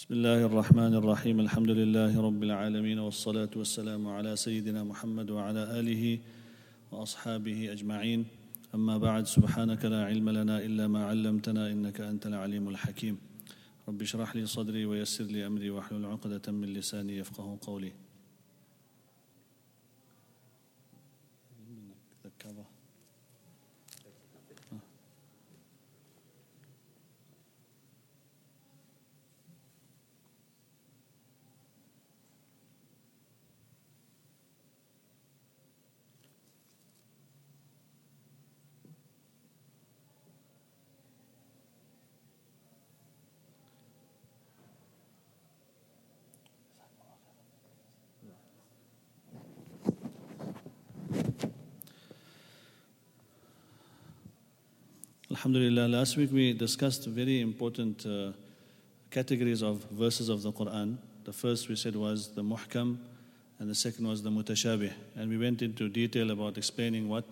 بسم الله الرحمن الرحيم. الحمد لله رب العالمين والصلاة والسلام على سيدنا محمد وعلى آله وأصحابه أجمعين. أما بعد سبحانك لا علم لنا إلا ما علمتنا إنك أنت العليم الحكيم. رب اشرح لي صدري ويسر لي أمري واحلل عقدة من لساني يفقه قولي. Alhamdulillah, last week we discussed very important uh, categories of verses of the Quran. The first we said was the muhkam, and the second was the mutashabih. And we went into detail about explaining what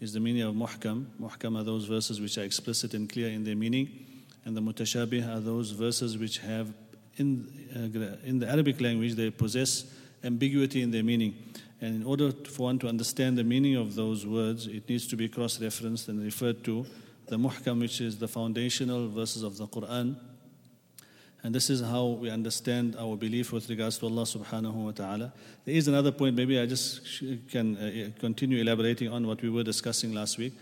is the meaning of muhkam. Muhkam are those verses which are explicit and clear in their meaning, and the mutashabih are those verses which have, in, uh, in the Arabic language, they possess ambiguity in their meaning. And in order for one to understand the meaning of those words, it needs to be cross referenced and referred to the muhkam, which is the foundational verses of the Quran. And this is how we understand our belief with regards to Allah subhanahu wa ta'ala. There is another point, maybe I just can uh, continue elaborating on what we were discussing last week,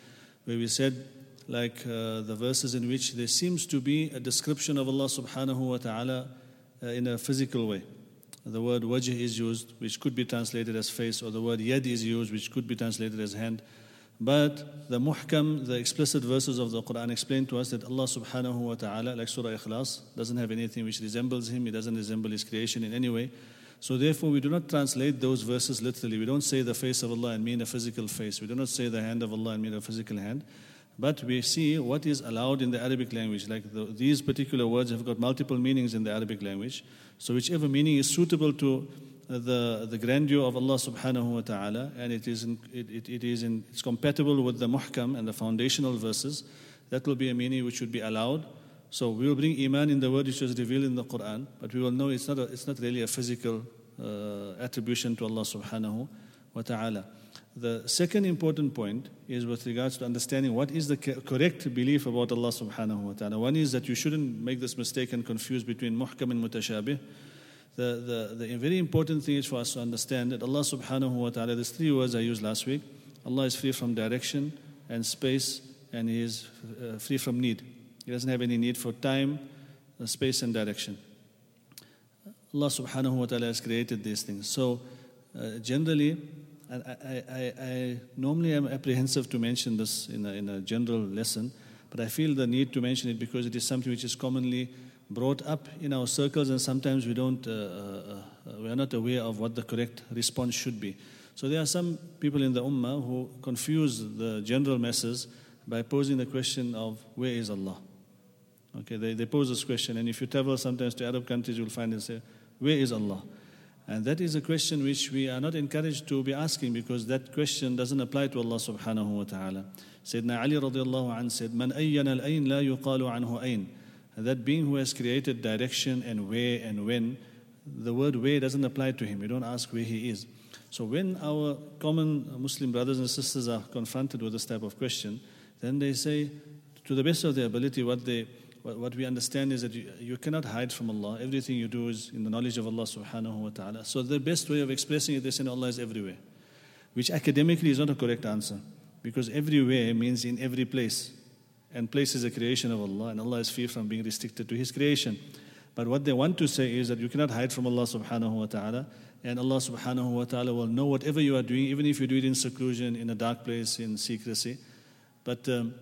where we said, like uh, the verses in which there seems to be a description of Allah subhanahu wa ta'ala uh, in a physical way. The word wajh is used, which could be translated as face, or the word yad is used, which could be translated as hand. But the muhkam, the explicit verses of the Quran explain to us that Allah subhanahu wa ta'ala, like Surah Ikhlas, doesn't have anything which resembles Him, He doesn't resemble His creation in any way. So therefore, we do not translate those verses literally. We don't say the face of Allah and mean a physical face. We do not say the hand of Allah and mean a physical hand. But we see what is allowed in the Arabic language. Like the, these particular words have got multiple meanings in the Arabic language. So whichever meaning is suitable to the, the grandeur of Allah subhanahu wa ta'ala and it is, in, it, it, it is in, it's compatible with the muhkam and the foundational verses, that will be a meaning which should be allowed. So we will bring iman in the word which was revealed in the Quran, but we will know it's not, a, it's not really a physical uh, attribution to Allah subhanahu wa ta'ala. The second important point is with regards to understanding what is the correct belief about Allah subhanahu wa ta'ala. One is that you shouldn't make this mistake and confuse between muhkam and mutashabih the, the, the very important thing is for us to understand that Allah subhanahu wa ta'ala, there's three words I used last week. Allah is free from direction and space, and He is uh, free from need. He doesn't have any need for time, uh, space, and direction. Allah subhanahu wa ta'ala has created these things. So, uh, generally, I, I, I, I, normally am apprehensive to mention this in a, in a general lesson, but I feel the need to mention it because it is something which is commonly brought up in our circles, and sometimes we don't, uh, uh, uh, we are not aware of what the correct response should be. So there are some people in the ummah who confuse the general masses by posing the question of where is Allah? Okay, they, they pose this question, and if you travel sometimes to Arab countries, you'll find them say, where is Allah? And that is a question which we are not encouraged to be asking because that question doesn't apply to Allah subhanahu wa ta'ala. Sayyidina Ali radiallahu anh said, Man ayyana al-ayn la yuqalu anhu ayn that being who has created direction and where and when, the word where doesn't apply to him. We don't ask where he is. So when our common Muslim brothers and sisters are confronted with this type of question, then they say, to the best of their ability, what they what we understand is that you, you, cannot hide from Allah. Everything you do is in the knowledge of Allah subhanahu wa ta'ala. So the best way of expressing it is saying Allah is everywhere, which academically is not a correct answer because everywhere means in every place and place is a creation of Allah, and Allah is free from being restricted to His creation. But what they want to say is that you cannot hide from Allah subhanahu wa ta'ala, and Allah subhanahu wa ta'ala will know whatever you are doing, even if you do it in seclusion, in a dark place, in secrecy. But um,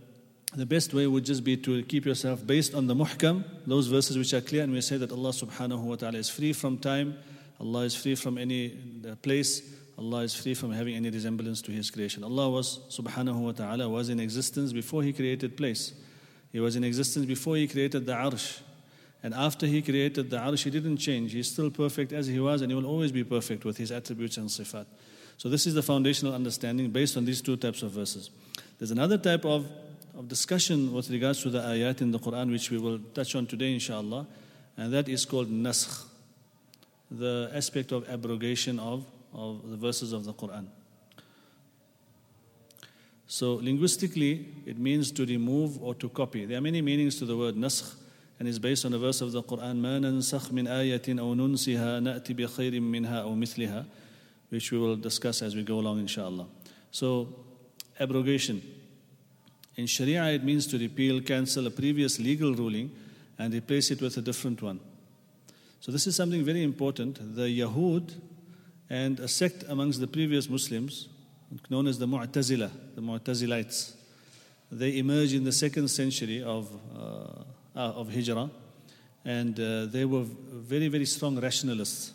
the best way would just be to keep yourself based on the muhkam, those verses which are clear, and we say that Allah subhanahu wa ta'ala is free from time, Allah is free from any uh, place, Allah is free from having any resemblance to His creation. Allah was, subhanahu wa ta'ala, was in existence before He created place. He was in existence before He created the arsh. And after He created the arsh, He didn't change. He's still perfect as He was, and He will always be perfect with His attributes and sifat. So, this is the foundational understanding based on these two types of verses. There's another type of, of discussion with regards to the ayat in the Quran, which we will touch on today, inshallah. and that is called naskh, the aspect of abrogation of, of the verses of the Quran. So, linguistically, it means to remove or to copy. There are many meanings to the word naskh, and it's based on a verse of the Quran, مَا نَنْسَخْ مِنْ آيَةٍ أَوْ نُنْسِهَا نَأْتِ بِخَيْرٍ مِنْهَا أَوْ مِثْلِهَا which we will discuss as we go along, inshallah. So, abrogation. In Sharia, it means to repeal, cancel a previous legal ruling and replace it with a different one. So, this is something very important. The Yahud and a sect amongst the previous Muslims, known as the Mu'tazila, the Mu'tazilites, they emerged in the second century of, uh, of Hijrah, and uh, they were very, very strong rationalists.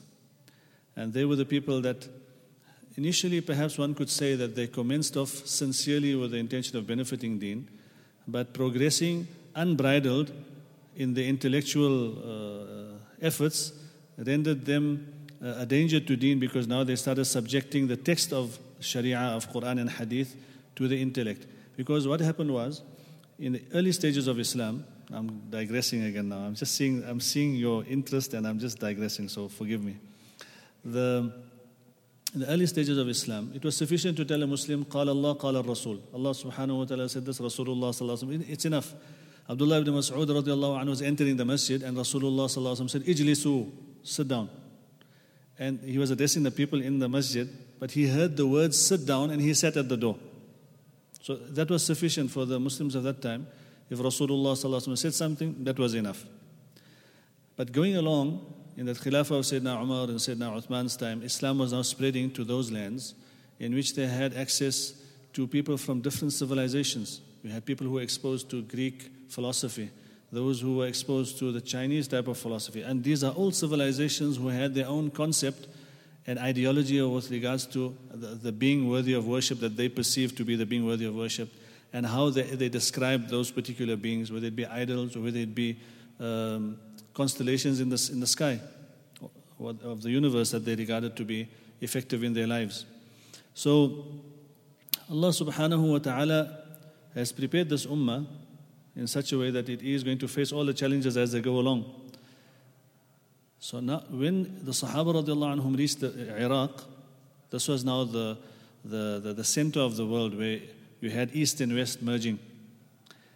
And they were the people that Initially, perhaps one could say that they commenced off sincerely with the intention of benefiting deen, but progressing unbridled in the intellectual uh, efforts rendered them uh, a danger to deen because now they started subjecting the text of Sharia, of Quran and Hadith to the intellect. Because what happened was, in the early stages of Islam, I'm digressing again now. I'm just seeing, I'm seeing your interest and I'm just digressing, so forgive me. The, in the early stages of Islam, it was sufficient to tell a Muslim, "Qala Allah, قال Rasul. Allah subhanahu wa ta'ala said this, Rasulullah sallallahu It's enough. Abdullah ibn Mas'ud was entering the masjid and Rasulullah said, Ijlisu, sit down. And he was addressing the people in the masjid, but he heard the words sit down and he sat at the door. So that was sufficient for the Muslims of that time. If Rasulullah said something, that was enough. But going along, in the Khilafah of Sayyidina Umar and Sayyidina Uthman's time, Islam was now spreading to those lands in which they had access to people from different civilizations. We had people who were exposed to Greek philosophy, those who were exposed to the Chinese type of philosophy. And these are all civilizations who had their own concept and ideology with regards to the, the being worthy of worship that they perceived to be the being worthy of worship and how they, they described those particular beings, whether it be idols or whether it be um, constellations in the, in the sky of the universe that they regarded to be effective in their lives. So, Allah subhanahu wa ta'ala has prepared this ummah in such a way that it is going to face all the challenges as they go along. So now, when the Sahaba anhum reached Iraq, this was now the, the, the, the center of the world where you had East and West merging.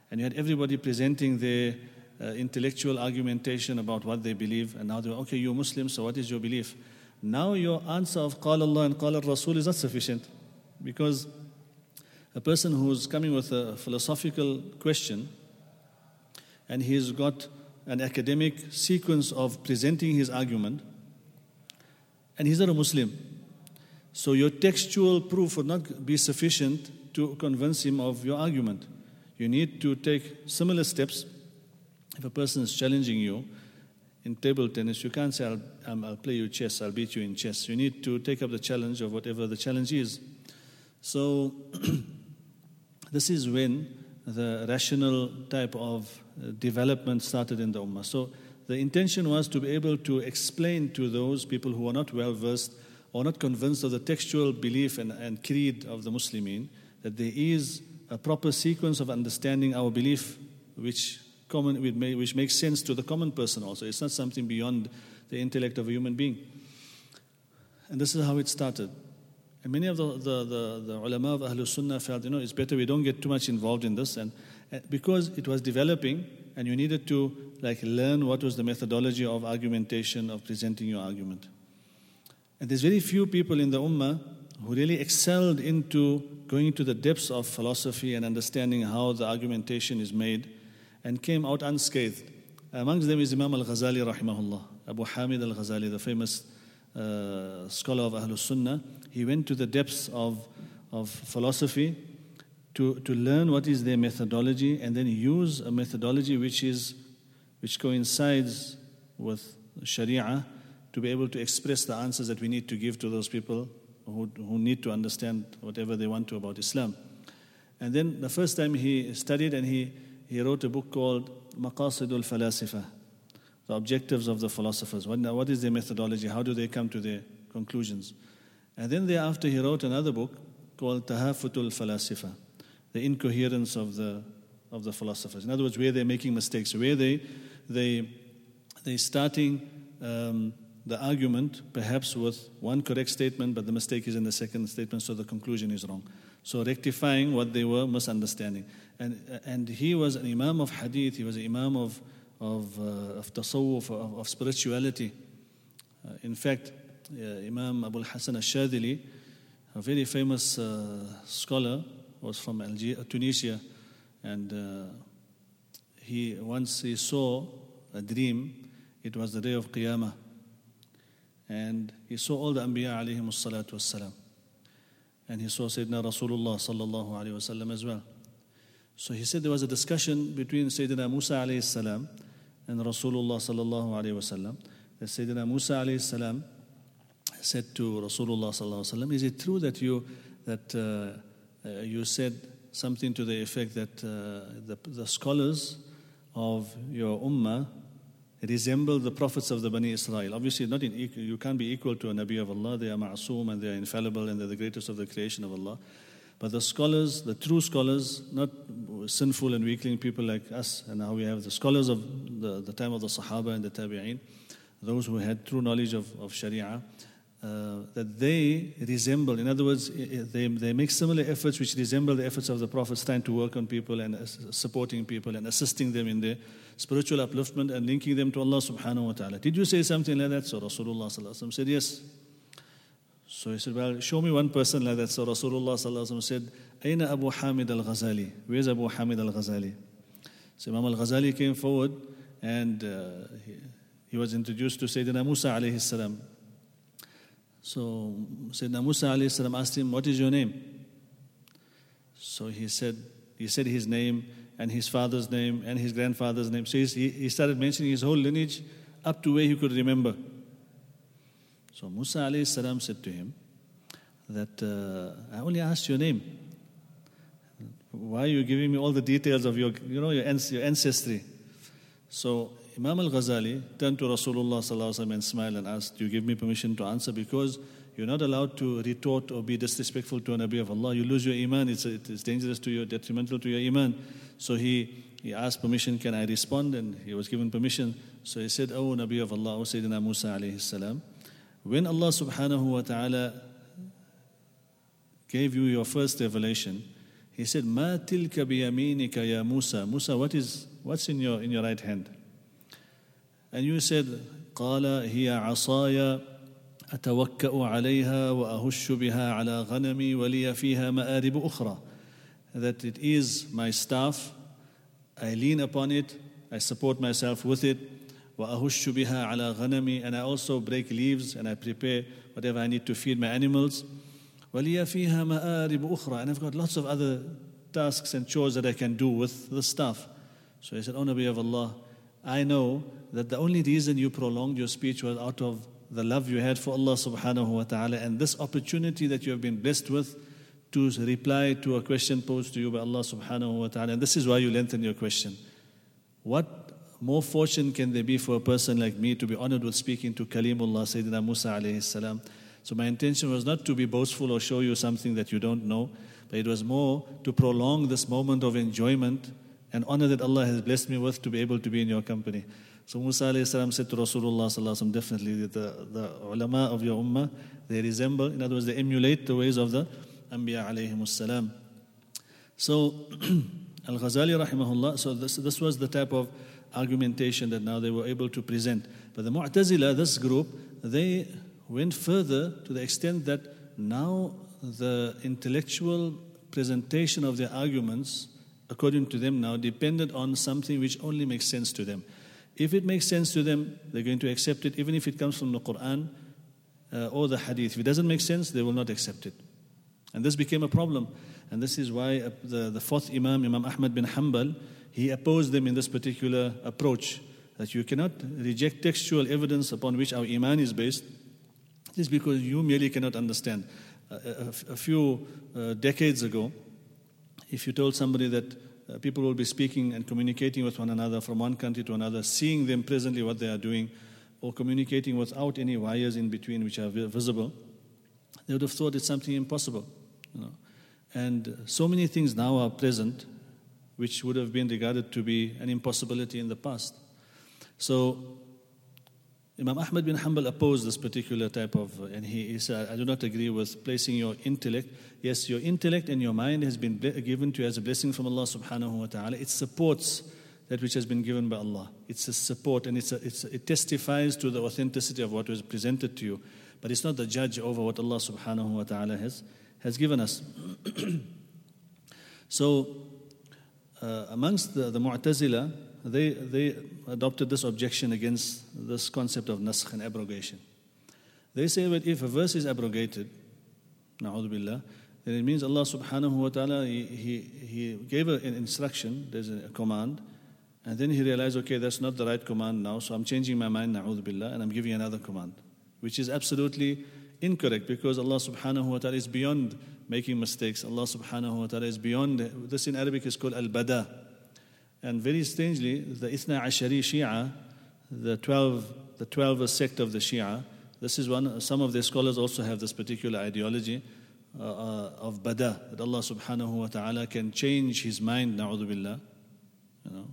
And you had everybody presenting their uh, intellectual argumentation about what they believe, and now they're okay, you're Muslim, so what is your belief? Now your answer of Qala Allah and Qala Rasul is not sufficient because a person who's coming with a philosophical question and he's got an academic sequence of presenting his argument, and he's not a Muslim. So your textual proof would not be sufficient to convince him of your argument. You need to take similar steps if a person is challenging you in table tennis, you can't say, I'll, um, I'll play you chess, I'll beat you in chess. You need to take up the challenge of whatever the challenge is. So, this is when the rational type of uh, development started in the Ummah. So, the intention was to be able to explain to those people who are not well versed or not convinced of the textual belief and, and creed of the Muslimin that there is a proper sequence of understanding our belief which common, which makes sense to the common person also. It's not something beyond the intellect of a human being. And this is how it started. And many of the, the, the, the ulama of Ahlul Sunnah felt, you know, it's better we don't get too much involved in this. And, and because it was developing and you needed to like learn what was the methodology of argumentation, of presenting your argument. And there's very few people in the ummah who really excelled into going into the depths of philosophy and understanding how the argumentation is made and came out unscathed. Amongst them is Imam al Ghazali, rahimahullah, Abu Hamid al Ghazali, the famous uh, scholar of Ahlul Sunnah. He went to the depths of, of philosophy to, to learn what is their methodology and then use a methodology which, is, which coincides with Sharia to be able to express the answers that we need to give to those people who, who need to understand whatever they want to about Islam. And then the first time he studied and he he wrote a book called Maqasidul Falasifa, the objectives of the philosophers. What, what is their methodology? How do they come to their conclusions? And then thereafter, he wrote another book called Tahafutul Falasifa, the incoherence of the, of the philosophers. In other words, where they're making mistakes, where they, they, they're starting um, the argument perhaps with one correct statement, but the mistake is in the second statement, so the conclusion is wrong. So rectifying what they were misunderstanding. And, and he was an imam of hadith, he was an imam of, of, uh, of tasawwuf, of, of spirituality. Uh, in fact, Imam Abu Hassan al-Shadili, a very famous uh, scholar, was from Algeria, Tunisia, and uh, he once he saw a dream. It was the day of Qiyamah, and he saw all the Anbiya alayhim salatu wassalam. And he saw Sayyidina Rasulullah sallallahu alayhi wasallam as well. So he said there was a discussion between Sayyidina Musa alayhi salam and Rasulullah sallallahu alayhi wasallam. That Sayyidina Musa alayhi salam said to Rasulullah "Is it true that you that uh, uh, you said something to the effect that uh, the, the scholars of your ummah resemble the prophets of the Bani Israel. Obviously, not in, you can't be equal to a Nabi of Allah. They are ma'asum and they are infallible and they're the greatest of the creation of Allah. But the scholars, the true scholars, not sinful and weakling people like us, and now we have the scholars of the, the time of the Sahaba and the Tabi'een, those who had true knowledge of, of Sharia, uh, that they resemble, in other words, they, they make similar efforts which resemble the efforts of the Prophets trying to work on people and supporting people and assisting them in their spiritual upliftment and linking them to Allah subhanahu wa ta'ala. Did you say something like that? So Rasulullah said, Yes. So he said, Well, show me one person like that. So Rasulullah said, Aina Abu Hamid al Ghazali? Where's Abu Hamid al Ghazali? So Imam al Ghazali came forward and uh, he, he was introduced to Sayyidina Musa alayhi salam. So Sayyidina Musa alayhi asked him, What is your name? So he said, he said his name and his father's name and his grandfather's name. So he, he started mentioning his whole lineage up to where he could remember. So Musa salam said to him that uh, I only asked your name. Why are you giving me all the details of your, you know, your, your ancestry? So Imam al-Ghazali turned to Rasulullah and smiled and asked, do you give me permission to answer? Because you're not allowed to retort or be disrespectful to a Nabi of Allah. You lose your iman. It's, it's dangerous to you, detrimental to your iman. So he, he asked permission, can I respond? And he was given permission. So he said, Oh Nabi of Allah, O Sayyidina Musa alayhi when Allah subhanahu wa ta'ala gave you your first revelation, he said, Ma tilka ya Musa. Musa, what is, what's in your, in your right hand? And you said, قال هي عصاي أتوكأ عليها وأهش بها على غنمي ولي فيها مآرب أخرى. That it is my staff, I lean upon it, I support myself with it, وأهش بها على غنمي, and I also break leaves and I prepare whatever I need to feed my animals. ولي فيها مآرب أخرى, and I've got lots of other tasks and chores that I can do with the staff. So I said, O Nabi of Allah, I know that the only reason you prolonged your speech was out of the love you had for Allah subhanahu wa ta'ala and this opportunity that you have been blessed with to reply to a question posed to you by Allah subhanahu wa ta'ala. And this is why you lengthen your question. What more fortune can there be for a person like me to be honored with speaking to Kalimullah Sayyidina Musa alayhi salam? So my intention was not to be boastful or show you something that you don't know, but it was more to prolong this moment of enjoyment and honor that Allah has blessed me with to be able to be in your company. So Musa alayhi said to Rasulullah sallallahu definitely the, the ulama of your ummah, they resemble, in other words, they emulate the ways of the Anbiya alayhi salam. So Al-Ghazali rahimahullah, so this, this was the type of argumentation that now they were able to present. But the Mu'tazila, this group, they went further to the extent that now the intellectual presentation of their arguments according to them now, depended on something which only makes sense to them. If it makes sense to them, they're going to accept it, even if it comes from the Quran uh, or the Hadith. If it doesn't make sense, they will not accept it. And this became a problem. And this is why uh, the, the fourth Imam, Imam Ahmad bin Hanbal, he opposed them in this particular approach that you cannot reject textual evidence upon which our Iman is based just because you merely cannot understand. Uh, a, a, few uh, decades ago, if you told somebody that uh, people will be speaking and communicating with one another from one country to another, seeing them presently what they are doing, or communicating without any wires in between which are visible, they would have thought it's something impossible. You know? And so many things now are present which would have been regarded to be an impossibility in the past. So Imam Ahmad bin Hanbal opposed this particular type of, and he, he said, I do not agree with placing your intellect. Yes, your intellect and your mind has been given to you as a blessing from Allah subhanahu wa ta'ala. It supports that which has been given by Allah. It's a support and it's a, it's a, it testifies to the authenticity of what was presented to you. But it's not the judge over what Allah subhanahu wa ta'ala has, has given us. so, uh, amongst the, the Mu'tazila, they, they adopted this objection against this concept of naskh and abrogation. They say that if a verse is abrogated, billah, then it means Allah subhanahu wa ta'ala, he, he, he gave an instruction, there's a command, and then he realized, okay, that's not the right command now, so I'm changing my mind, billah, and I'm giving another command, which is absolutely incorrect because Allah subhanahu wa ta'ala is beyond making mistakes. Allah subhanahu wa ta'ala is beyond, this in Arabic is called al-bada. And very strangely, the Ithna Ashari Shia, the 12, the 12 sect of the Shia, this is one, some of their scholars also have this particular ideology uh, uh, of bada, that Allah subhanahu wa ta'ala can change his mind, na'udhu billah. You know,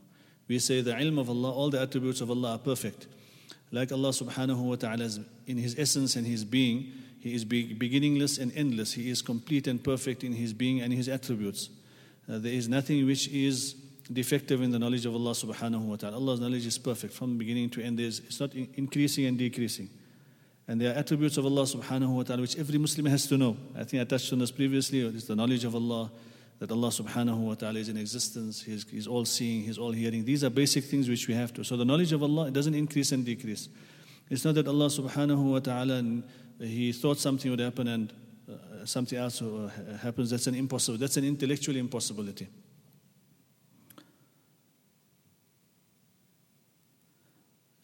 we say the ilm of Allah, all the attributes of Allah are perfect. Like Allah subhanahu wa ta'ala, in his essence and his being, he is beginningless and endless. He is complete and perfect in his being and his attributes. Uh, there is nothing which is defective in the knowledge of Allah subhanahu wa ta'ala. Allah's knowledge is perfect from beginning to end. It's not increasing and decreasing. And there are attributes of Allah subhanahu wa ta'ala which every Muslim has to know. I think I touched on this previously. It's the knowledge of Allah, that Allah subhanahu wa ta'ala is in existence, He's, he's all seeing, He's all hearing. These are basic things which we have to. So the knowledge of Allah, it doesn't increase and decrease. It's not that Allah subhanahu wa ta'ala, He thought something would happen and uh, something else uh, happens. That's an impossible, that's an intellectual impossibility.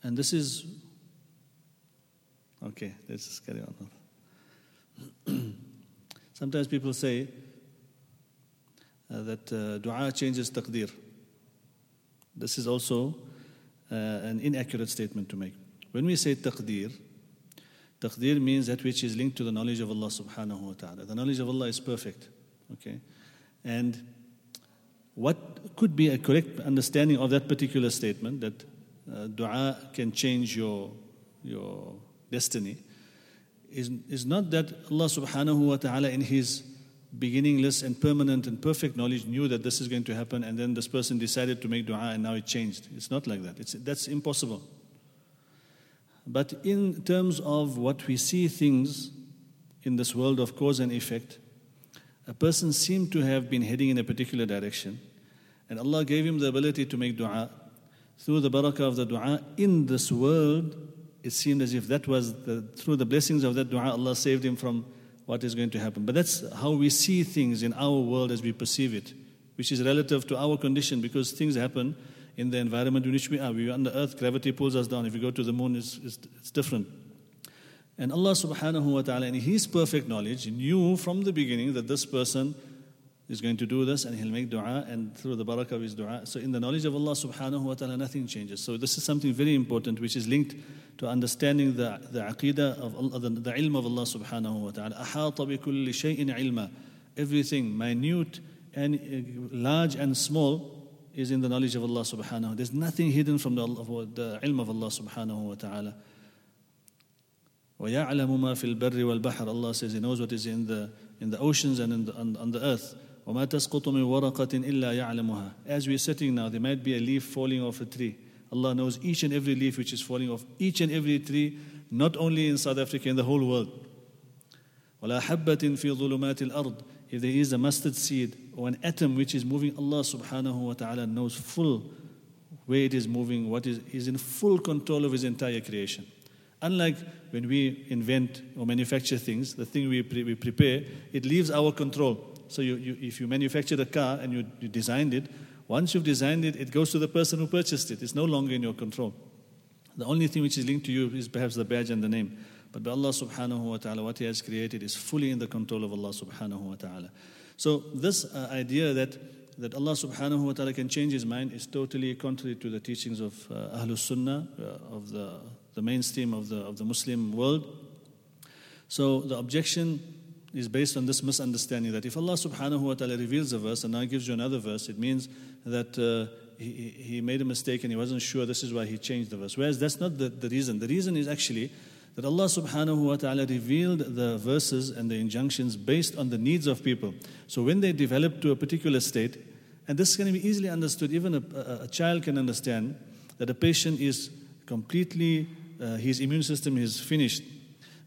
And this is, okay, let's just carry on. Sometimes people say uh, that uh, dua changes taqdeer. This is also uh, an inaccurate statement to make. When we say taqdeer, taqdeer means that which is linked to the knowledge of Allah subhanahu wa ta'ala. The knowledge of Allah is perfect. Okay? And what could be a correct understanding of that particular statement that uh, dua can change your, your destiny is, is not that Allah subhanahu wa ta'ala in His beginningless and permanent and perfect knowledge knew that this is going to happen and then this person decided to make dua and now it changed. It's not like that. It's, that's impossible. But in terms of what we see things in this world of cause and effect, a person seemed to have been heading in a particular direction and Allah gave him the ability to make dua through the barakah of the dua in this world, it seemed as if that was the, through the blessings of that dua, Allah saved him from what is going to happen. But that's how we see things in our world as we perceive it, which is relative to our condition because things happen in the environment in which we are. We are on the earth, gravity pulls us down. If we go to the moon, it's, it's, it's different. And Allah subhanahu wa ta'ala, in His perfect knowledge, knew from the beginning that this person is going to do this and he'll make dua and through the barakah of his dua. So in the knowledge of Allah subhanahu wa ta'ala, nothing changes. So this is something very important which is linked to understanding the, the aqidah of Allah, the, the ilm of Allah subhanahu wa ta'ala. أحاط بكل شيء علما. Everything, minute and uh, large and small, is in the knowledge of Allah subhanahu There's nothing hidden from the, the ilm of Allah subhanahu wa ta'ala. وَيَعْلَمُ مَا فِي الْبَرِّ وَالْبَحْرِ Allah says He knows what is in the, in the oceans and in the, on, on the earth. وما تسقط من ورقة إلا يعلمها. As we're sitting now, there might be a leaf falling off a tree. Allah knows each and every leaf which is falling off each and every tree, not only in South Africa, in the whole world. ولا حبة في ظلمات الأرض. If there is a mustard seed or an atom which is moving, Allah subhanahu wa ta'ala knows full where it is moving, what is, is in full control of His entire creation. Unlike when we invent or manufacture things, the thing we, pre- we prepare, it leaves our control. So you, you, if you manufactured a car and you, you designed it, once you've designed it, it goes to the person who purchased it. It's no longer in your control. The only thing which is linked to you is perhaps the badge and the name. But by Allah subhanahu wa ta'ala, what He has created is fully in the control of Allah subhanahu wa ta'ala. So this uh, idea that that Allah subhanahu wa ta'ala can change his mind is totally contrary to the teachings of uh, Ahlul Sunnah, uh, of the, the mainstream of the, of the Muslim world. So the objection is based on this misunderstanding that if Allah subhanahu wa ta'ala reveals a verse and now gives you another verse, it means that uh, he, he made a mistake and he wasn't sure, this is why he changed the verse. Whereas that's not the, the reason. The reason is actually that Allah subhanahu wa ta'ala revealed the verses and the injunctions based on the needs of people. So when they develop to a particular state, and this can be easily understood, even a, a, child can understand that a patient is completely, uh, his immune system is finished.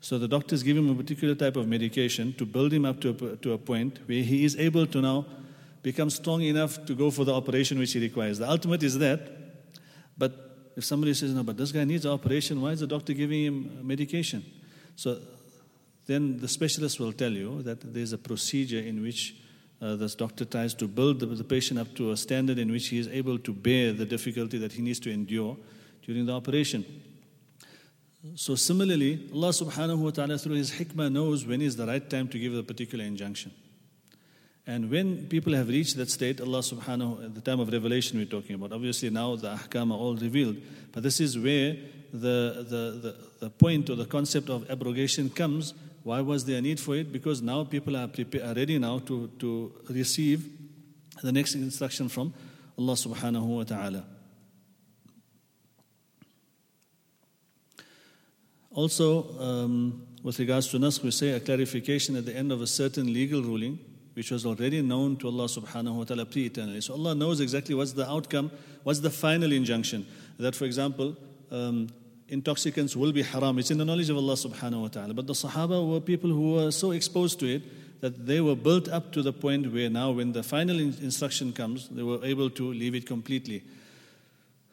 So the doctors give him a particular type of medication to build him up to a, to a point where he is able to now become strong enough to go for the operation which he requires. The ultimate is that. But if somebody says, no, but this guy needs operation, why is the doctor giving him medication? So then the specialist will tell you that there's a procedure in which uh, this doctor tries to build the, the, patient up to a standard in which he is able to bear the difficulty that he needs to endure during the operation. So, similarly, Allah subhanahu wa ta'ala, through His hikmah, knows when is the right time to give a particular injunction. And when people have reached that state, Allah subhanahu at the time of revelation we're talking about, obviously now the ahkam are all revealed, but this is where the, the, the, the point or the concept of abrogation comes. Why was there a need for it? Because now people are, prepared, are ready now to, to receive the next instruction from Allah subhanahu wa ta'ala. Also, um, with regards to naskh, we say a clarification at the end of a certain legal ruling which was already known to Allah subhanahu wa ta'ala pre eternally. So Allah knows exactly what's the outcome, what's the final injunction. That, for example, um, intoxicants will be haram. It's in the knowledge of Allah subhanahu wa ta'ala. But the Sahaba were people who were so exposed to it that they were built up to the point where now, when the final instruction comes, they were able to leave it completely.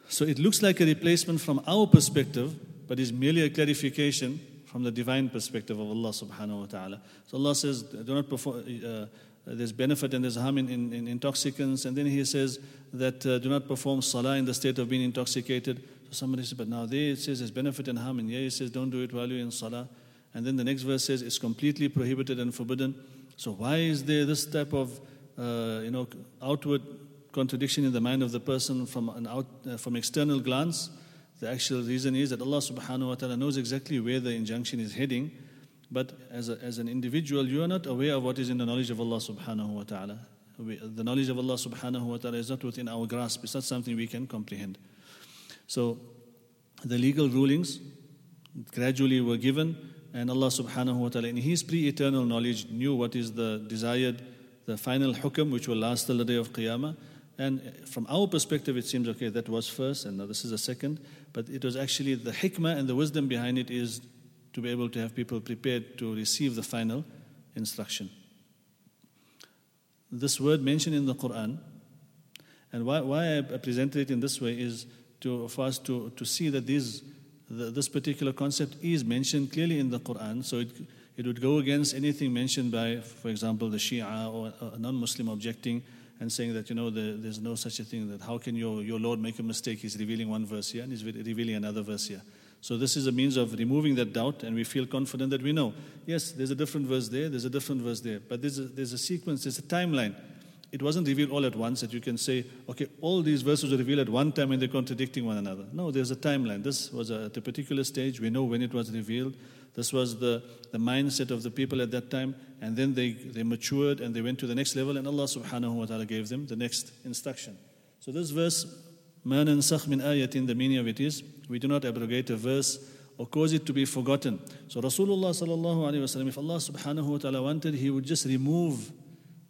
So it looks like a replacement from our perspective, but is merely a clarification from the divine perspective of Allah subhanahu wa ta'ala. So Allah says, do not perform. Uh, there's benefit and there's harm in, in, in intoxicants. And then he says that uh, do not perform salah in the state of being intoxicated. So somebody says, but now there it says there's benefit and harm. And here it says don't do it while you're in salah. And then the next verse says it's completely prohibited and forbidden. So why is there this type of uh, you know outward contradiction in the mind of the person from an out, uh, from external glance? The actual reason is that Allah subhanahu wa ta'ala knows exactly where the injunction is heading but as, a, as an individual, you are not aware of what is in the knowledge of Allah subhanahu wa ta'ala. the knowledge of Allah subhanahu wa ta'ala is not within our grasp, it's not something we can comprehend. So, the legal rulings gradually were given, and Allah subhanahu wa ta'ala, in His pre eternal knowledge, knew what is the desired, the final hukam, which will last till the day of Qiyamah. And from our perspective, it seems okay, that was first, and now this is the second. But it was actually the hikmah and the wisdom behind it is to be able to have people prepared to receive the final instruction. This word mentioned in the Quran, and why, why I presented it in this way is to, for us to, to see that these, the, this particular concept is mentioned clearly in the Quran, so it, it would go against anything mentioned by, for example, the Shia or a non Muslim objecting and saying that, you know, the, there's no such a thing, that how can your, your Lord make a mistake? He's revealing one verse here and he's revealing another verse here. So this is a means of removing that doubt, and we feel confident that we know. Yes, there's a different verse there, there's a different verse there, but there's a, there's a sequence, there's a timeline. It wasn't revealed all at once that you can say, okay, all these verses were revealed at one time and they're contradicting one another. No, there's a timeline. This was a, at a particular stage. We know when it was revealed. This was the, the mindset of the people at that time. And then they, they matured and they went to the next level, and Allah subhanahu wa ta'ala gave them the next instruction. So this verse, Ma nansakh min ayatin, the meaning of it is, we do not abrogate a verse or cause it to be forgotten. So Rasulullah sallallahu alayhi wasallam, if Allah subhanahu wa ta'ala wanted, he would just remove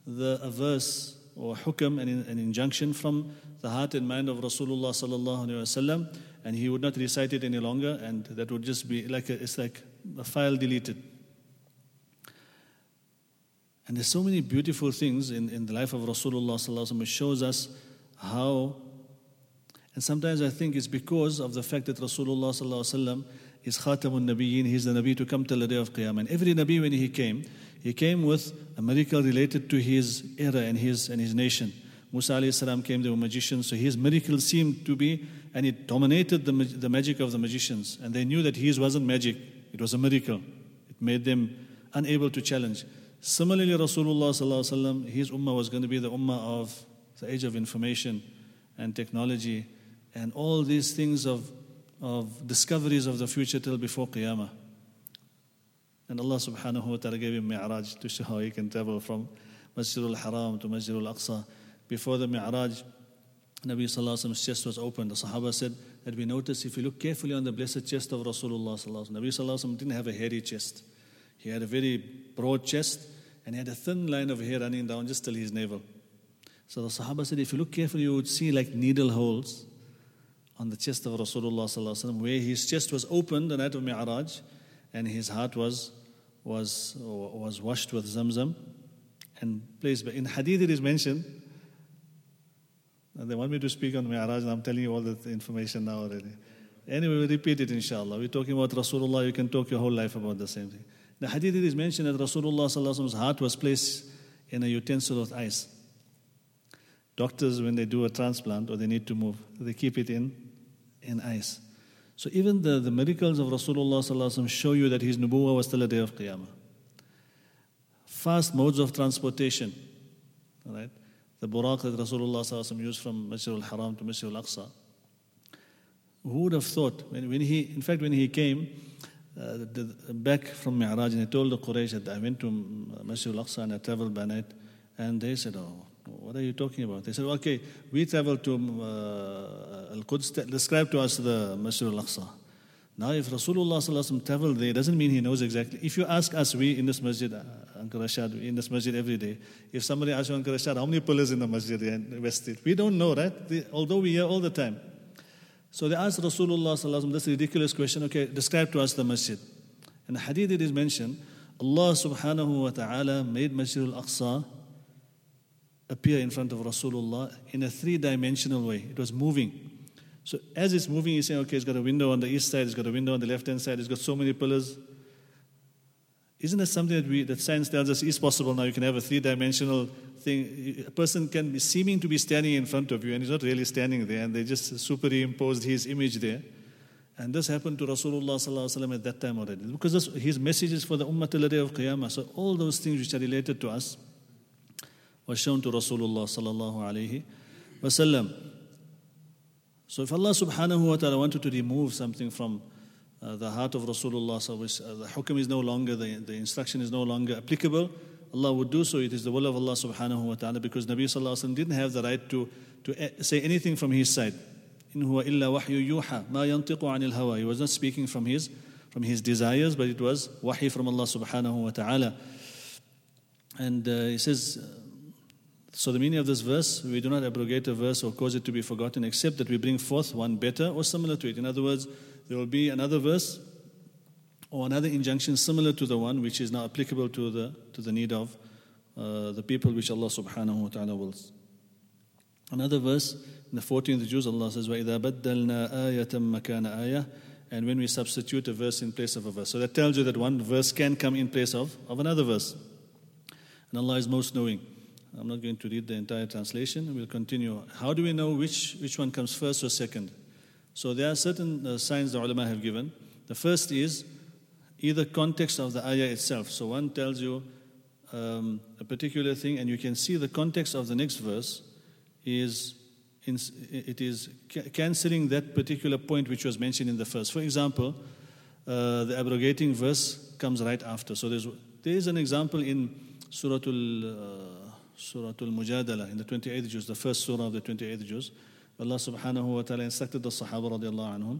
the verse or hukam and an injunction from the heart and mind of Rasulullah sallallahu alayhi wasallam, and he would not recite it any longer, and that would just be like a, it's like a file deleted. And there's so many beautiful things in, in the life of Rasulullah. It shows us how and sometimes I think it's because of the fact that Rasulullah is Khatamun Nabiyyin, he's the Nabi to come till the day of Qiyamah. And every Nabi, when he came, he came with a miracle related to his era and his, and his nation. Musa alayhi came, they were magicians, so his miracle seemed to be, and it dominated the, the magic of the magicians. And they knew that his wasn't magic, it was a miracle. It made them unable to challenge. Similarly, Rasulullah, his ummah was going to be the ummah of the age of information and technology and all these things of, of discoveries of the future till before Qiyamah. And Allah subhanahu wa ta'ala gave him Mi'raj to show how he can travel from Masjid al Haram to Masjid al Aqsa. Before the Mi'raj, Nabi Sallallahu chest was open. The Sahaba said that we noticed if you look carefully on the blessed chest of Rasulullah Sallallahu Nabi Sallallahu didn't have a hairy chest. He had a very broad chest and he had a thin line of hair running down just till his navel. So the Sahaba said, if you look carefully, you would see like needle holes on the chest of Rasulullah Sallallahu where his chest was opened the night of Mi'raj and his heart was, was, was washed with Zamzam and placed. But in Hadith it is mentioned, they want me to speak on Mi'raj and I'm telling you all the information now already. Anyway, we repeat it inshallah. We're talking about Rasulullah, you can talk your whole life about the same thing. The hadith it is mentioned that Rasulullah's heart was placed in a utensil of ice. Doctors, when they do a transplant or they need to move, they keep it in, in ice. So even the, the miracles of Rasulullah show you that his nubuwah was till the day of Qiyamah. Fast modes of transportation, right? The buraq that Rasulullah used from Masjid al-Haram to Masjid al-Aqsa. Who would have thought, when, when he, in fact, when he came, uh, back from Mi'raj and he told the Quraysh that I went to Masjid al-Aqsa and I traveled by night. And they said, oh, what are you talking about? They said, okay, we traveled to uh, Al-Quds, describe to us the Masjid al-Aqsa. Now, if Rasulullah traveled there, doesn't mean he knows exactly. If you ask us, we in this masjid, uh, Uncle Rashad, in this masjid every day, if somebody asks you, Uncle Rashad, how many pillars in the masjid in West Street? We don't know, right? They, although we hear all the time. So they asked Rasulullah this ridiculous question, okay, describe to us the masjid. In the hadith it is mentioned, Allah subhanahu wa ta'ala made Masjid al-Aqsa appear in front of Rasulullah in a three-dimensional way. It was moving. So as it's moving, he's saying, okay, it's got a window on the east side, it's got a window on the left-hand side, it's got so many pillars. Isn't that something that we that science tells us is possible now? You can have a three-dimensional thing. A person can be seeming to be standing in front of you, and he's not really standing there, and they just superimposed his image there. And this happened to Rasulullah at that time already. Because this, his message is for the Ummah till the day of Qiyamah. So all those things which are related to us were shown to Rasulullah sallallahu wasallam. So if Allah subhanahu wa ta'ala wanted to remove something from uh, the heart of Rasulullah, uh, the hukum is no longer, the, the instruction is no longer applicable, Allah would do so. It is the will of Allah subhanahu wa ta'ala because Nabi sallallahu alayhi wa didn't have the right to, to say anything from his side. In huwa illa wahyu yuha, ma yantiqu anil hawa. He was not speaking from his, from his desires, but it was wahi from Allah subhanahu wa ta'ala. And uh, he says, so the meaning of this verse, we do not abrogate a verse or cause it to be forgotten, except that we bring forth one better or similar to it. In other words, there will be another verse or another injunction similar to the one which is now applicable to the, to the need of uh, the people which Allah subhanahu wa ta'ala wills. Another verse in the 14th of juz, Allah says, وَإِذَا بَدَّلْنَا آيَةً مَكَانَ آيَةً And when we substitute a verse in place of a verse. So that tells you that one verse can come in place of, of another verse. And Allah is most knowing. I'm not going to read the entire translation. We'll continue. How do we know which, which one comes first or second? So there are certain uh, signs the ulama have given. The first is either context of the ayah itself. So one tells you um, a particular thing, and you can see the context of the next verse is in, it is cancelling that particular point which was mentioned in the first. For example, uh, the abrogating verse comes right after. So there's there is an example in Surah Al uh, Surah Al Mujadala in the 28th juz, the first surah of the 28th juz. Allah subhanahu wa ta'ala instructed the Sahaba radiallahu anhum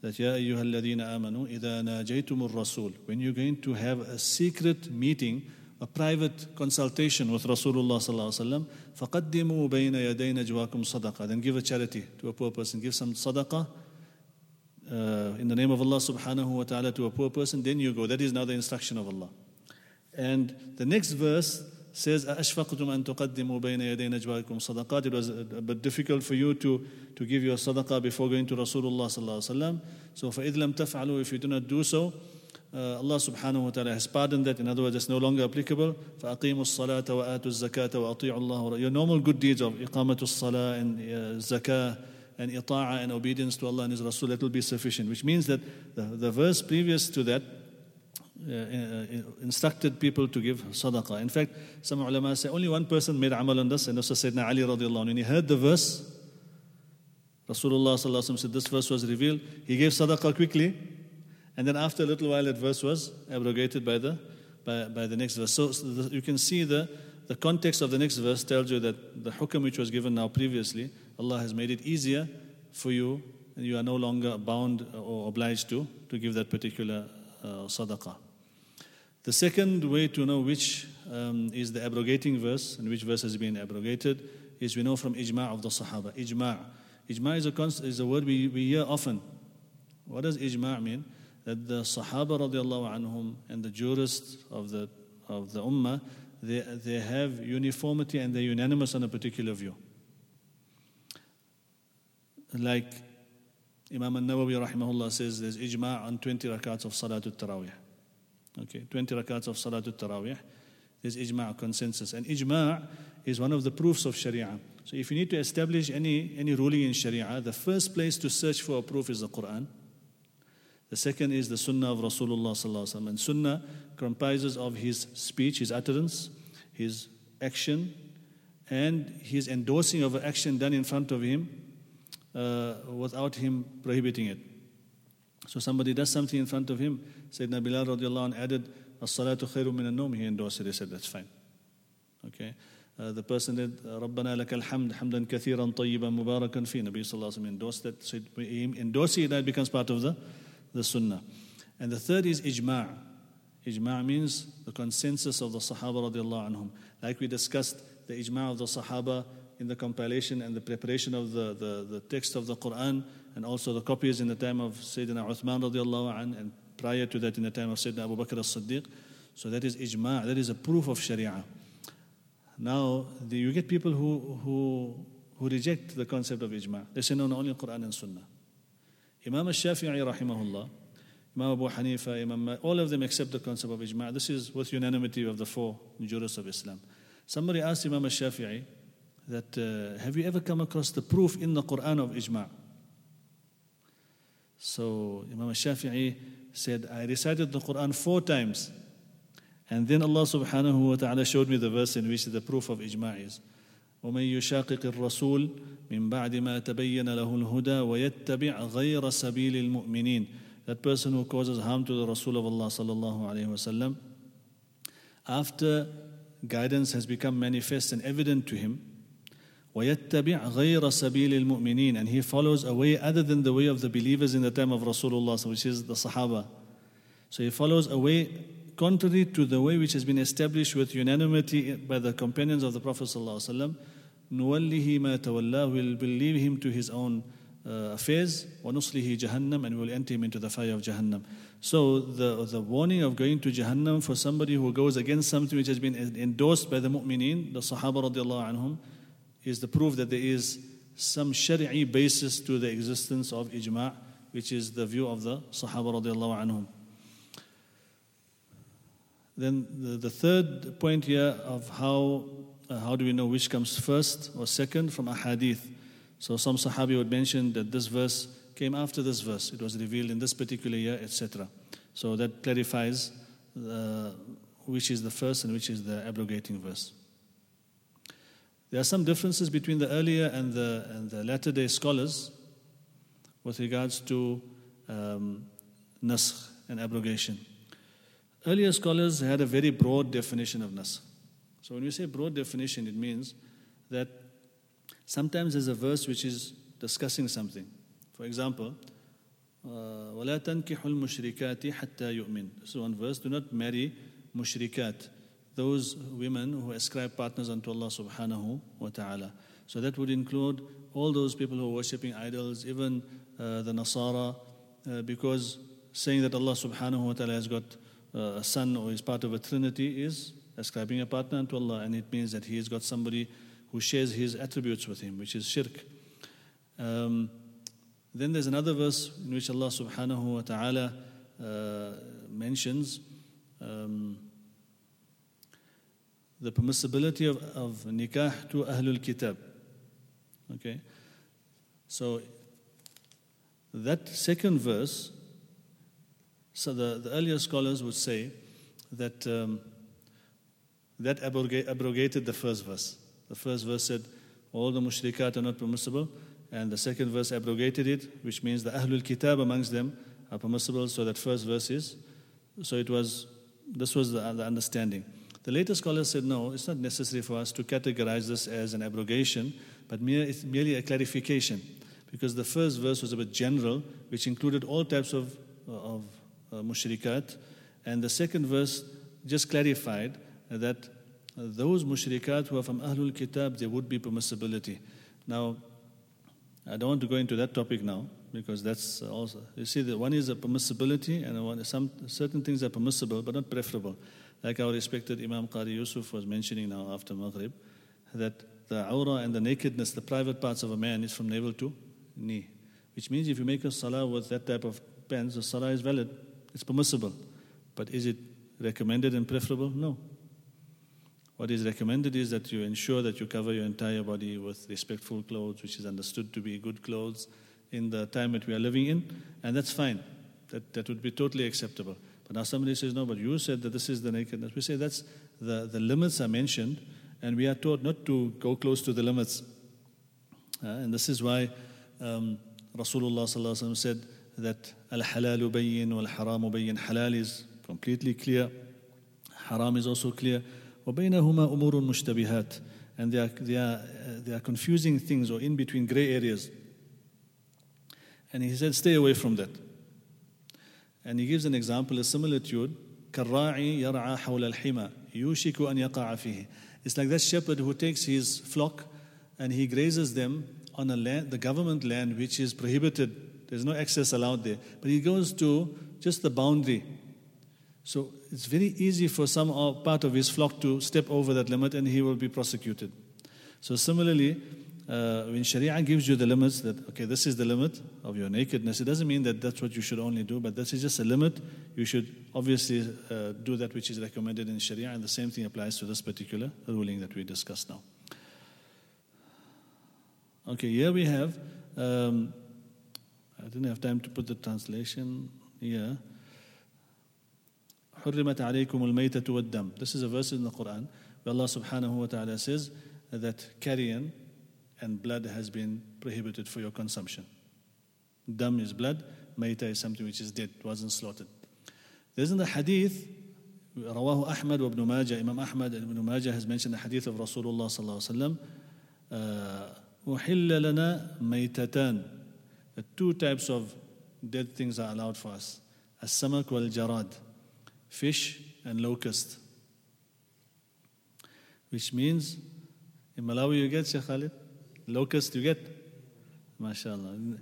that Ya ayyuha alladhina amanu idha najaytumur rasul when you're going to have a secret meeting a private consultation with Rasulullah sallallahu faqaddimu bayna yaday najwakum sadaqa then give a charity to a poor person give some sadaqah uh, in the name of Allah subhanahu wa ta'ala to a poor person then you go that is now the instruction of Allah and the next verse says, أَشْفَقْتُمْ أَن تُقَدِّمُوا بَيْنَ يَدَيْ نَجْوَاكُمْ صَدَقَاتٍ It was a bit difficult for you to, to give your sadaqah before going to Rasulullah sallallahu alaihi wasallam. So فَإِذْ لَمْ تَفْعَلُوا If you do not do so, uh, Allah subhanahu wa ta'ala has pardoned that. In other words, it's no longer applicable. فَأَقِيمُوا الصَّلَاةَ وَآتُوا الزَّكَاةَ وَأَطِيعُوا اللَّهَ Your normal good deeds of إقامة الصلاة and uh, zakah and ita'a and obedience to Allah and His Rasul, that will be sufficient. Which means that the, the verse previous to that uh, uh, Uh, uh, uh, instructed people to give sadaqah. In fact, some ulama say only one person made amal on this, and also Sayyidina Ali radiallahu anhu. When he heard the verse, Rasulullah said this verse was revealed. He gave sadaqah quickly, and then after a little while, that verse was abrogated by the by, by the next verse. So, so the, you can see the the context of the next verse tells you that the hukam which was given now previously, Allah has made it easier for you, and you are no longer bound or obliged to, to give that particular uh, sadaqah. The second way to know which um, is the abrogating verse and which verse has been abrogated is we know from ijma' of the Sahaba. Ijma'. Ijma' is a, const- is a word we, we hear often. What does ijma' mean? That the Sahaba radiallahu anhum and the jurists of the, of the Ummah, they, they have uniformity and they're unanimous on a particular view. Like Imam al-Nawawi rahimahullah says there's ijma' on 20 rakats of Salatul Taraweeh. Okay, 20 rakats of Salatul Taraweeh. There's ijma' consensus. And ijma' is one of the proofs of Sharia. So if you need to establish any, any ruling in Sharia, the first place to search for a proof is the Quran. The second is the Sunnah of Rasulullah. And Sunnah comprises of his speech, his utterance, his action, and his endorsing of an action done in front of him uh, without him prohibiting it. So somebody does something in front of him, Sayyidina Bilal radiallahu anh added, As-salatu khairu min al He endorsed it. He said, that's fine. Okay. Uh, the person did, رَبَّنَا لَكَ الْحَمْدِ حَمْدًا كَثِيرًا طَيِّبًا مُبَارَكًا فِي Nabi sallallahu alayhi wa endorsed that. So he endorsing it, that becomes part of the, the sunnah. And the third is ijma'. Ijma' means the consensus of the Sahaba radiallahu anhum. Like we discussed, the ijma' of the Sahaba in the compilation and the preparation of the, the, the text of the Quran and also the copies in the time of Sayyidina Uthman radiallahu anh and prior to that in the time of Sayyidina Abu Bakr as-Siddiq. So that is ijma', that is a proof of Sharia. Now, the, you get people who, who, who reject the concept of ijma'. They say, no, no, only Quran and Sunnah. Imam al-Shafi'i rahimahullah, Imam Abu Hanifa, Imam all of them accept the concept of ijma'. This is with unanimity of the four jurists of Islam. Somebody asked Imam al-Shafi'i that, uh, have you ever come across the proof in the Quran of ijma'? So Imam al-Shafi'i said, I recited the Quran four times. And then Allah subhanahu wa ta'ala showed me the verse in which the proof of ijma' is. ومن يشاقق الرسول من بعد ما تبين له الهدى ويتبع غير سبيل المؤمنين that person who causes harm to the Rasul of Allah sallallahu alayhi wasallam after guidance has become manifest and evident to him ويتبع غير سبيل المؤمنين and he follows a way other than the way of the believers in the time of Rasulullah which is the Sahaba so he follows a way contrary to the way which has been established with unanimity by the companions of the Prophet ﷺ, نُوَلِّهِ مَا تَوَلَّى will believe him to his own uh, affairs, وَنُصْلِهِ جَهَنَّمْ and will enter him into the fire of Jahannam. So the, the warning of going to Jahannam for somebody who goes against something which has been endorsed by the mu'mineen, the Sahaba radiallahu anhum, is the proof that there is some shari'i basis to the existence of ijma' which is the view of the Sahaba radiallahu anhum. Then the, the third point here of how, uh, how do we know which comes first or second from a hadith. So some Sahabi would mention that this verse came after this verse. It was revealed in this particular year, etc. So that clarifies uh, which is the first and which is the abrogating verse. There are some differences between the earlier and the, and the latter day scholars with regards to um, naskh and abrogation. Earlier scholars had a very broad definition of naskh. So when we say broad definition, it means that sometimes there's a verse which is discussing something. For example, وَلَا تَنْكِحُ الْمُشْرِكَاتِ حَتَّى يُؤْمِنُ So one verse, do not marry mushrikat those women who ascribe partners unto Allah subhanahu wa ta'ala. So that would include all those people who are worshipping idols, even uh, the Nasara, uh, because saying that Allah subhanahu wa ta'ala has got uh, a son or is part of a trinity is ascribing a partner unto Allah, and it means that he has got somebody who shares his attributes with him, which is shirk. Um, then there's another verse in which Allah subhanahu wa ta'ala uh, mentions um, the permissibility of, of nikah to Ahlul Kitab. Okay? So that second verse so the, the earlier scholars would say that um, that abrogated the first verse. The first verse said, all the mushrikat are not permissible. And the second verse abrogated it, which means the Ahlul Kitab amongst them are permissible. So that first verse is. So it was, this was the, the understanding. The later scholars said, no, it's not necessary for us to categorize this as an abrogation but mere, it's merely a clarification. Because the first verse was a bit general, which included all types of, of uh, mushrikat. And the second verse just clarified that those mushrikat who are from Ahlul Kitab, there would be permissibility. Now, I don't want to go into that topic now because that's also, you see, that one is a permissibility and one, some certain things are permissible but not preferable. Like our respected Imam Qari Yusuf was mentioning now after Maghrib, that the aura and the nakedness, the private parts of a man, is from navel to knee. Which means if you make a salah with that type of pants, the salah is valid, it's permissible. But is it recommended and preferable? No. What is recommended is that you ensure that you cover your entire body with respectful clothes, which is understood to be good clothes in the time that we are living in, and that's fine. That, that would be totally acceptable. But now somebody says, no, but you said that this is the nakedness. We say that's the, the limits are mentioned, and we are taught not to go close to the limits. Uh, and this is why um, Rasulullah said that al halalu bayyin wal haramu bayyin. Halal is completely clear, haram is also clear. وبينهما أمور مشتبهات and they are, they, are, uh, they are confusing things or in between gray areas. And he said, stay away from that. And he gives an example, a similitude. كالراعي يرعى حول الحمى يوشك أن يقع فيه. It's like that shepherd who takes his flock and he grazes them on a land, the government land, which is prohibited. There's no access allowed there. But he goes to just the boundary. So it's very easy for some part of his flock to step over that limit and he will be prosecuted. So similarly, uh, when Sharia gives you the limits that, okay, this is the limit of your nakedness, it doesn't mean that that's what you should only do, but this is just a limit. You should obviously uh, do that which is recommended in Sharia, and the same thing applies to this particular ruling that we discussed now. Okay, here we have, um, I didn't have time to put the translation here. حرمت عليكم الميتة والدم. This is a verse in the Quran where Allah subhanahu wa ta'ala says that carrion and blood has been prohibited for your consumption. Dam is blood, Ma'ita is something which is dead, wasn't slaughtered. There's in the hadith, Rawahu Ahmad wa ibn Majah, Imam Ahmad and ibn Majah has mentioned the hadith of Rasulullah sallallahu alayhi wa sallam, uh, maytatan. The two types of dead things are allowed for us. As-samak wal-jarad, fish and locust. Which means, in Malawi you get, Sheikh Khalid? Locust, you get? MashaAllah. In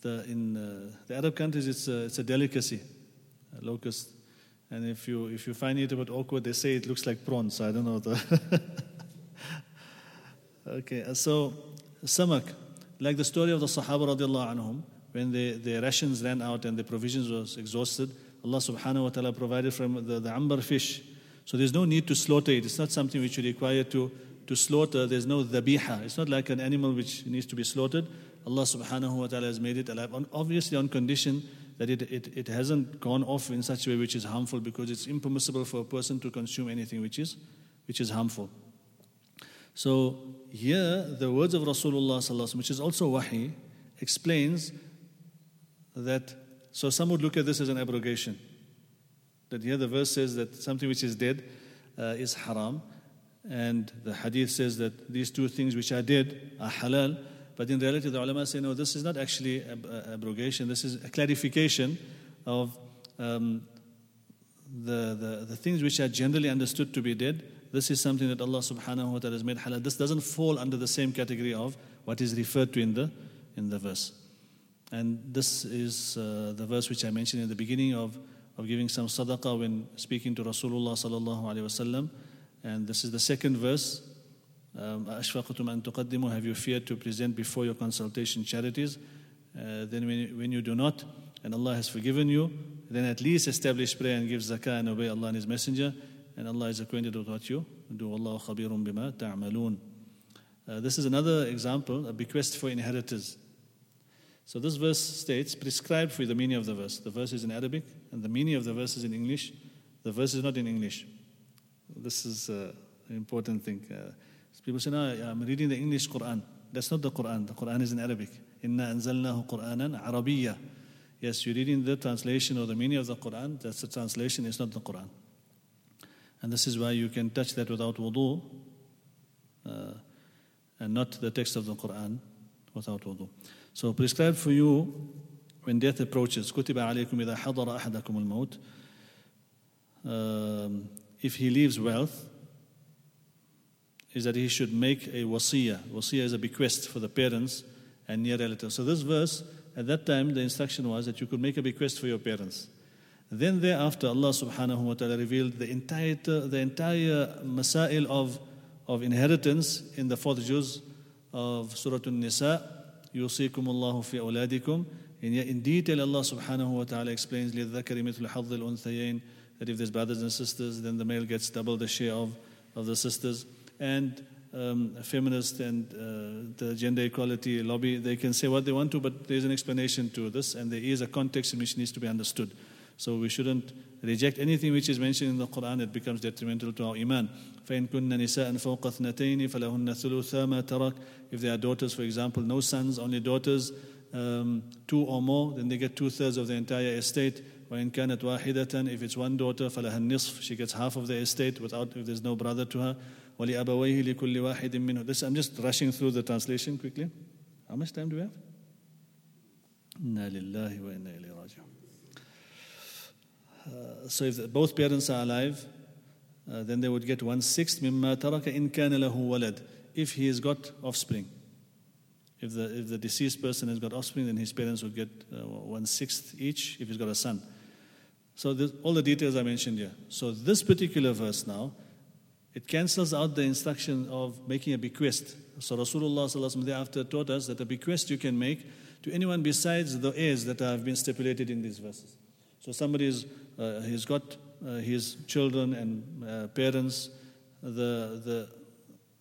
the, in uh, the Arab countries, it's a, it's a delicacy, a locust. And if you, if you find it a bit awkward, they say it looks like prawns. So I don't know. The okay, uh, so samak, like the story of the Sahaba radiallahu anhum, when they, their rations ran out and their provisions was exhausted, Allah subhanahu wa ta'ala provided from the, the amber fish. So there's no need to slaughter it. It's not something which you require to to slaughter, there's no dhabiha. It's not like an animal which needs to be slaughtered. Allah subhanahu wa ta'ala has made it alive. Obviously, on condition that it, it, it hasn't gone off in such a way which is harmful because it's impermissible for a person to consume anything which is, which is harmful. So, here, the words of Rasulullah, which is also wahi, explains that. So, some would look at this as an abrogation. That here the verse says that something which is dead uh, is haram. And the hadith says that these two things which I did are halal. But in reality, the ulama say, no, this is not actually ab- abrogation. This is a clarification of um, the, the, the things which are generally understood to be dead. This is something that Allah subhanahu wa ta'ala has made halal. This doesn't fall under the same category of what is referred to in the, in the verse. And this is uh, the verse which I mentioned in the beginning of, of giving some sadaqah when speaking to Rasulullah sallallahu alayhi wa sallam. And this is the second verse. Um, have you feared to present before your consultation charities? Uh, then when, when you do not, and Allah has forgiven you, then at least establish prayer and give zakah and obey Allah and His Messenger. And Allah is acquainted with what you do. Allah khabirun bima ta'malun. Uh, this is another example, a bequest for inheritors. So this verse states, prescribed for you the meaning of the verse. The verse is in Arabic, and the meaning of the verse is in English. The verse is not in English This is uh, an important thing. Uh, people say, no, I'm reading the English Quran. That's not the Quran. The Quran is in Arabic. Inna anzalnahu Qur'anan Arabiya. Yes, you're reading the translation or the meaning of the Quran. That's the translation, it's not the Quran. And this is why you can touch that without wudu. Uh, and not the text of the Quran without wudu. So prescribed for you when death approaches. كتب عليكم إذا حضر أحدكم الموت. Um, if he leaves wealth, is that he should make a wasiyah. Wasiyah is a bequest for the parents and near relatives. So this verse, at that time, the instruction was that you could make a bequest for your parents. Then thereafter, Allah subhanahu wa ta'ala revealed the entire, the entire masail of, of inheritance in the fourth juz of Surah An-Nisa. يُوصِيكُمُ اللَّهُ فِي أَوْلَادِكُمْ in, in detail, Allah subhanahu wa ta'ala explains لِلذَّكَرِ مِثْلُ حَظِّ الْأُنْثَيَيْنِ that if there's brothers and sisters, then the male gets double the share of, of the sisters. And um, feminists and uh, the gender equality lobby, they can say what they want to, but there's an explanation to this, and there is a context in which needs to be understood. So we shouldn't reject anything which is mentioned in the Quran, it becomes detrimental to our iman. فإن كن نساء فوق اثنتين فلهن ثلثا ما ترك If they are daughters, for example, no sons, only daughters, um, two or more, then they get two thirds of the entire estate. وإن كانت واحدة, if it's one daughter, فلها النصف, she gets half of the estate without, if there's no brother to her. ولأبويه لكل واحد منه. This, I'm just rushing through the translation quickly. How much time do we have? إنا لله وإنا إليه راجعون. Uh, so if both parents are alive, uh, then they would get one sixth مما ترك إن كان له ولد if he has got offspring. If the, if the deceased person has got offspring, then his parents would get uh, one sixth each if he's got a son. So this, all the details I mentioned here. So this particular verse now, it cancels out the instruction of making a bequest. So Rasulullah thereafter taught us that a bequest you can make to anyone besides the heirs that have been stipulated in these verses. So somebody is, uh, he's got uh, his children and uh, parents. The, the,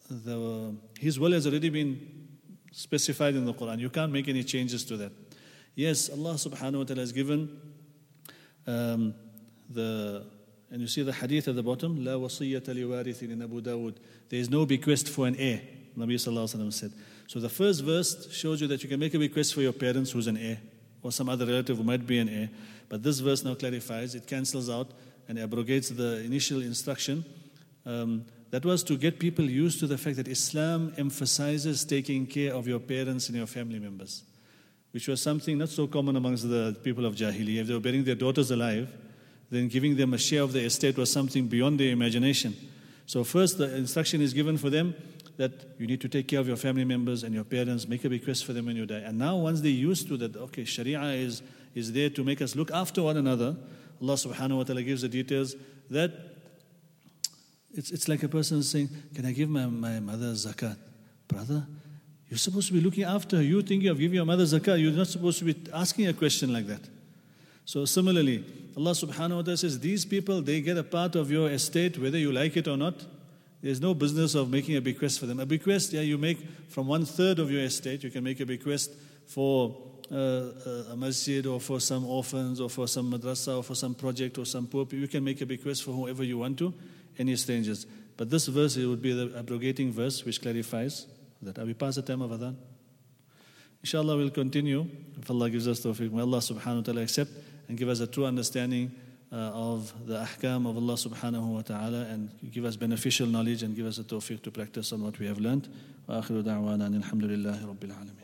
the, his will has already been specified in the Quran. You can't make any changes to that. Yes, Allah subhanahu wa ta'ala has given um, the, and you see the hadith at the bottom, in Abu Dawood. There is no bequest for an heir, Nabi sallallahu alayhi wa said. So the first verse shows you that you can make a bequest for your parents who's an heir, or some other relative who might be an heir. But this verse now clarifies, it cancels out and abrogates the initial instruction um, that was to get people used to the fact that Islam emphasizes taking care of your parents and your family members, which was something not so common amongst the people of Jahiliyyah. If they were burying their daughters alive, then giving them a share of the estate was something beyond their imagination. So, first, the instruction is given for them that you need to take care of your family members and your parents, make a request for them when you die. And now, once they're used to that, okay, Sharia is, is there to make us look after one another, Allah subhanahu wa ta'ala gives the details that it's, it's like a person saying, Can I give my, my mother zakat? Brother, you're supposed to be looking after her. You thinking of giving your mother zakat. You're not supposed to be asking a question like that. So, similarly, Allah subhanahu wa ta'ala says, These people, they get a part of your estate, whether you like it or not. There's no business of making a bequest for them. A bequest, yeah, you make from one third of your estate, you can make a bequest for uh, a masjid or for some orphans or for some madrasa or for some project or some poor people. You can make a bequest for whoever you want to any strangers. But this verse it would be the abrogating verse which clarifies that. Are we past the time of Adhan? Inshallah, we'll continue if Allah gives us tawfiq. May Allah subhanahu wa ta'ala accept and give us a true understanding uh, of the ahkam of Allah subhanahu wa ta'ala and give us beneficial knowledge and give us a tawfiq to practice on what we have learned. وآخر دعوانا الحمد لله رب العالمين